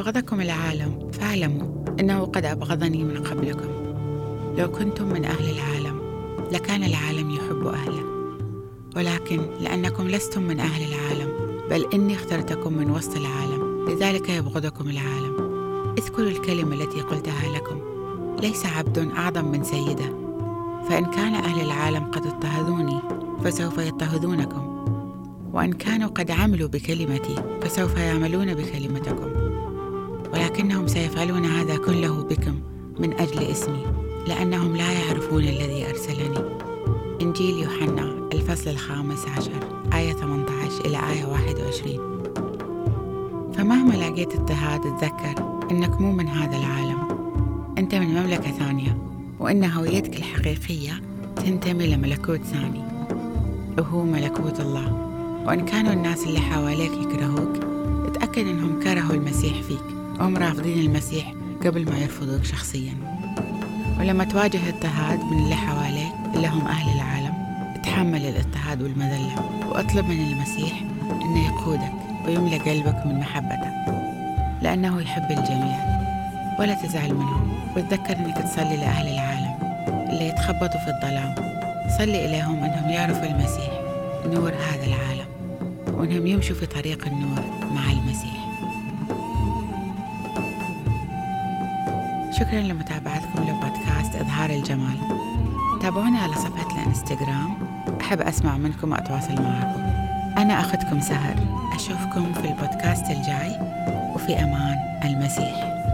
أبغضكم العالم فاعلموا أنه قد أبغضني من قبلكم. لو كنتم من أهل العالم لكان العالم يحب أهله. ولكن لأنكم لستم من أهل العالم بل إني اخترتكم من وسط العالم. لذلك يبغضكم العالم. اذكروا الكلمة التي قلتها لكم. ليس عبد أعظم من سيده. فإن كان أهل العالم قد اضطهدوني فسوف يضطهدونكم. وإن كانوا قد عملوا بكلمتي فسوف يعملون بكلمتكم. ولكنهم سيفعلون هذا كله بكم من أجل اسمي لأنهم لا يعرفون الذي أرسلني. إنجيل يوحنا الفصل الخامس عشر آية 18 إلى آية 21 فمهما لقيت اضطهاد تذكر إنك مو من هذا العالم. أنت من مملكة ثانية وإن هويتك الحقيقية تنتمي لملكوت ثاني. وهو ملكوت الله. وإن كانوا الناس اللي حواليك يكرهوك اتأكد إنهم كرهوا المسيح فيك. وهم رافضين المسيح قبل ما يرفضوك شخصيا. ولما تواجه اضطهاد من اللي حواليك اللي هم أهل العالم اتحمل الاضطهاد والمذلة وأطلب من المسيح إنه يقودك ويملى قلبك من محبته لأنه يحب الجميع. ولا تزعل منهم. وتذكر إنك تصلي لأهل العالم اللي يتخبطوا في الظلام. صلي إليهم إنهم يعرفوا المسيح نور هذا العالم وإنهم يمشوا في طريق النور مع المسيح. شكرا لمتابعتكم لبودكاست إظهار الجمال. تابعونا على صفحة الإنستغرام. أحب أسمع منكم وأتواصل معكم. أنا أخذكم سهر. أشوفكم في البودكاست الجاي. وفي أمان المسيح.